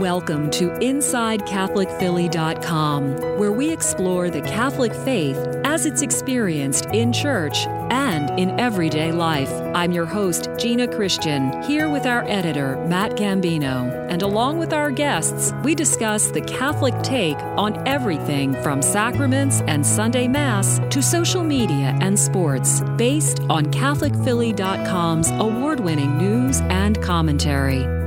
Welcome to InsideCatholicPhilly.com, where we explore the Catholic faith as it's experienced in church and in everyday life. I'm your host, Gina Christian, here with our editor, Matt Gambino. And along with our guests, we discuss the Catholic take on everything from sacraments and Sunday Mass to social media and sports, based on CatholicPhilly.com's award winning news and commentary.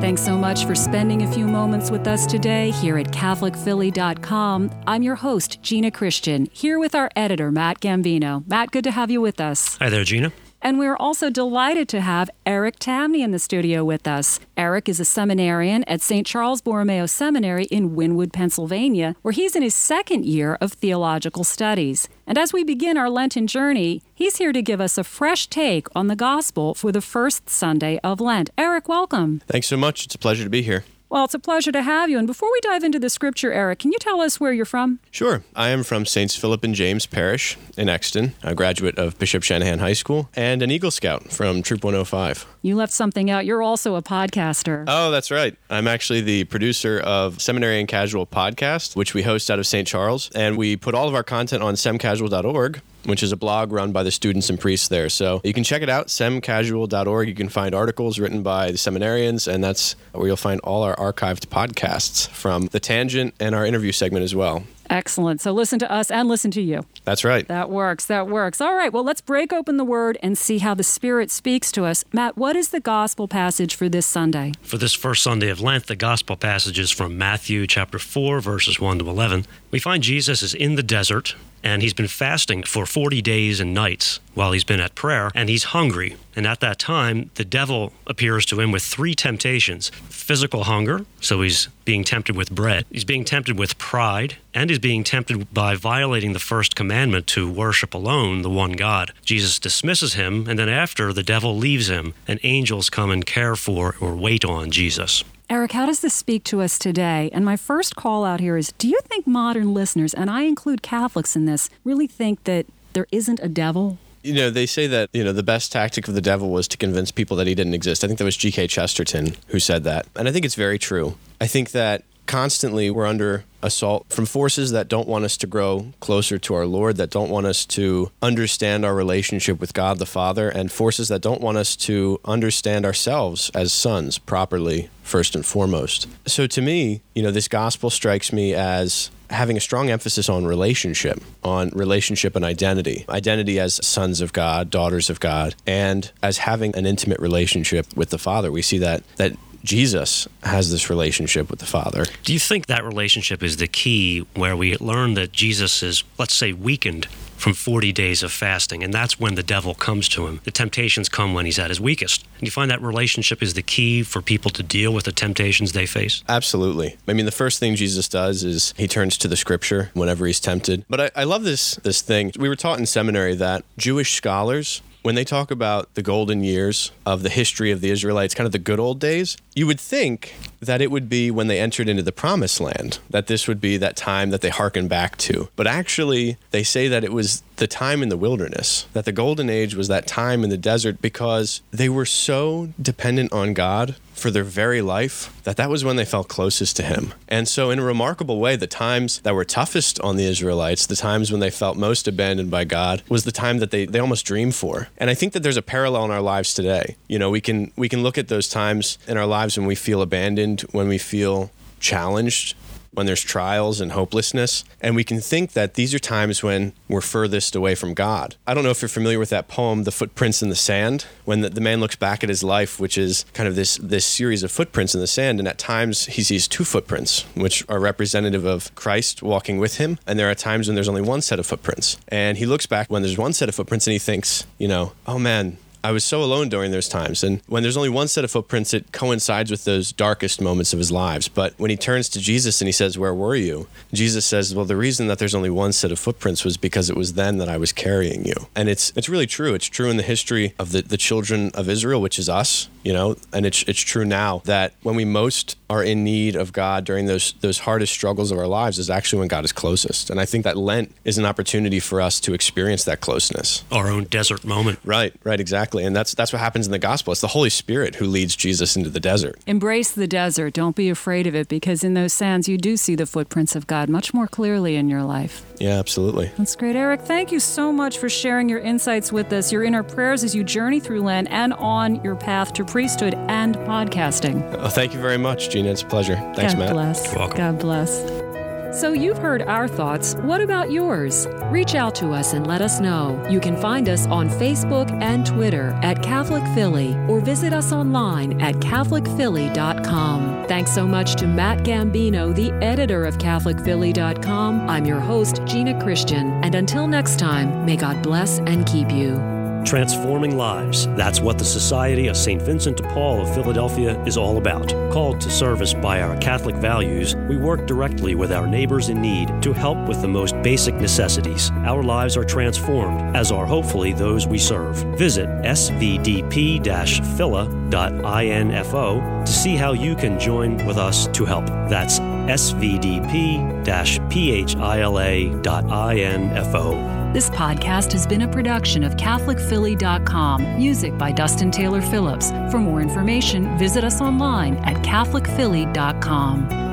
Thanks so much for spending a few moments with us today here at CatholicPhilly.com. I'm your host, Gina Christian, here with our editor, Matt Gambino. Matt, good to have you with us. Hi there, Gina. And we're also delighted to have Eric Tamney in the studio with us. Eric is a seminarian at St. Charles Borromeo Seminary in Wynnewood, Pennsylvania, where he's in his second year of theological studies. And as we begin our Lenten journey, he's here to give us a fresh take on the gospel for the first Sunday of Lent. Eric, welcome. Thanks so much. It's a pleasure to be here. Well, it's a pleasure to have you. And before we dive into the scripture, Eric, can you tell us where you're from? Sure. I am from Saints Philip and James Parish in Exton, a graduate of Bishop Shanahan High School, and an Eagle Scout from Troop 105. You left something out. You're also a podcaster. Oh, that's right. I'm actually the producer of Seminary and Casual podcast, which we host out of St. Charles. And we put all of our content on semcasual.org which is a blog run by the students and priests there. So you can check it out, semcasual.org. You can find articles written by the seminarians, and that's where you'll find all our archived podcasts from The Tangent and our interview segment as well. Excellent. So listen to us and listen to you. That's right. That works. That works. All right. Well, let's break open the word and see how the Spirit speaks to us. Matt, what is the gospel passage for this Sunday? For this first Sunday of Lent, the gospel passage is from Matthew chapter 4, verses 1 to 11. We find Jesus is in the desert and he's been fasting for 40 days and nights while he's been at prayer, and he's hungry. And at that time, the devil appears to him with three temptations physical hunger, so he's being tempted with bread, he's being tempted with pride, and he's being tempted by violating the first commandment to worship alone the one God. Jesus dismisses him, and then after, the devil leaves him, and angels come and care for or wait on Jesus. Eric, how does this speak to us today? And my first call out here is do you think modern listeners, and I include Catholics in this, really think that there isn't a devil? You know, they say that, you know, the best tactic of the devil was to convince people that he didn't exist. I think that was G.K. Chesterton who said that. And I think it's very true. I think that constantly we're under assault from forces that don't want us to grow closer to our Lord, that don't want us to understand our relationship with God the Father, and forces that don't want us to understand ourselves as sons properly, first and foremost. So to me, you know, this gospel strikes me as having a strong emphasis on relationship, on relationship and identity. Identity as sons of God, daughters of God, and as having an intimate relationship with the Father. We see that that Jesus has this relationship with the Father. Do you think that relationship is the key where we learn that Jesus is, let's say, weakened from 40 days of fasting, and that's when the devil comes to him? The temptations come when he's at his weakest. And you find that relationship is the key for people to deal with the temptations they face? Absolutely. I mean, the first thing Jesus does is he turns to the scripture whenever he's tempted. But I, I love this, this thing. We were taught in seminary that Jewish scholars when they talk about the golden years of the history of the Israelites, kind of the good old days, you would think that it would be when they entered into the promised land, that this would be that time that they hearken back to. But actually, they say that it was the time in the wilderness, that the golden age was that time in the desert because they were so dependent on God for their very life that that was when they felt closest to him. And so in a remarkable way the times that were toughest on the Israelites, the times when they felt most abandoned by God was the time that they they almost dreamed for. And I think that there's a parallel in our lives today. You know, we can we can look at those times in our lives when we feel abandoned, when we feel challenged, when there's trials and hopelessness. And we can think that these are times when we're furthest away from God. I don't know if you're familiar with that poem, The Footprints in the Sand, when the, the, man looks back at his life, which is kind of this, this series of footprints in the sand. And at times he sees two footprints, which are representative of Christ walking with him. And there are times when there's only one set of footprints. And he looks back when there's one set of footprints and he thinks, you know, oh man, I was so alone during those times. And when there's only one set of footprints, it coincides with those darkest moments of his lives. But when he turns to Jesus and he says, Where were you? Jesus says, Well, the reason that there's only one set of footprints was because it was then that I was carrying you. And it's it's really true. It's true in the history of the, the children of Israel, which is us, you know, and it's it's true now that when we most are in need of God during those those hardest struggles of our lives is actually when God is closest. And I think that Lent is an opportunity for us to experience that closeness. Our own desert moment. Right, right, exactly. And that's that's what happens in the gospel. It's the Holy Spirit who leads Jesus into the desert. Embrace the desert. Don't be afraid of it because in those sands you do see the footprints of God much more clearly in your life. Yeah, absolutely. That's great. Eric, thank you so much for sharing your insights with us, your inner prayers as you journey through Lent and on your path to priesthood and podcasting. Oh, thank you very much, Gina. It's a pleasure. Thanks, God Matt. bless. You're welcome. God bless. So you've heard our thoughts. What about yours? Reach out to us and let us know. You can find us on Facebook and Twitter at Catholic Philly or visit us online at CatholicPhilly.com. Thanks so much to Matt Gambino, the editor of CatholicPhilly.com. I'm your host, Gina Christian, and until next time, may God bless and keep you. Transforming lives. That's what the Society of St. Vincent de Paul of Philadelphia is all about. Called to service by our Catholic values, we work directly with our neighbors in need to help with the most basic necessities. Our lives are transformed, as are hopefully those we serve. Visit svdp phila.info to see how you can join with us to help. That's svdp phila.info. This podcast has been a production of CatholicPhilly.com. Music by Dustin Taylor Phillips. For more information, visit us online at CatholicPhilly.com.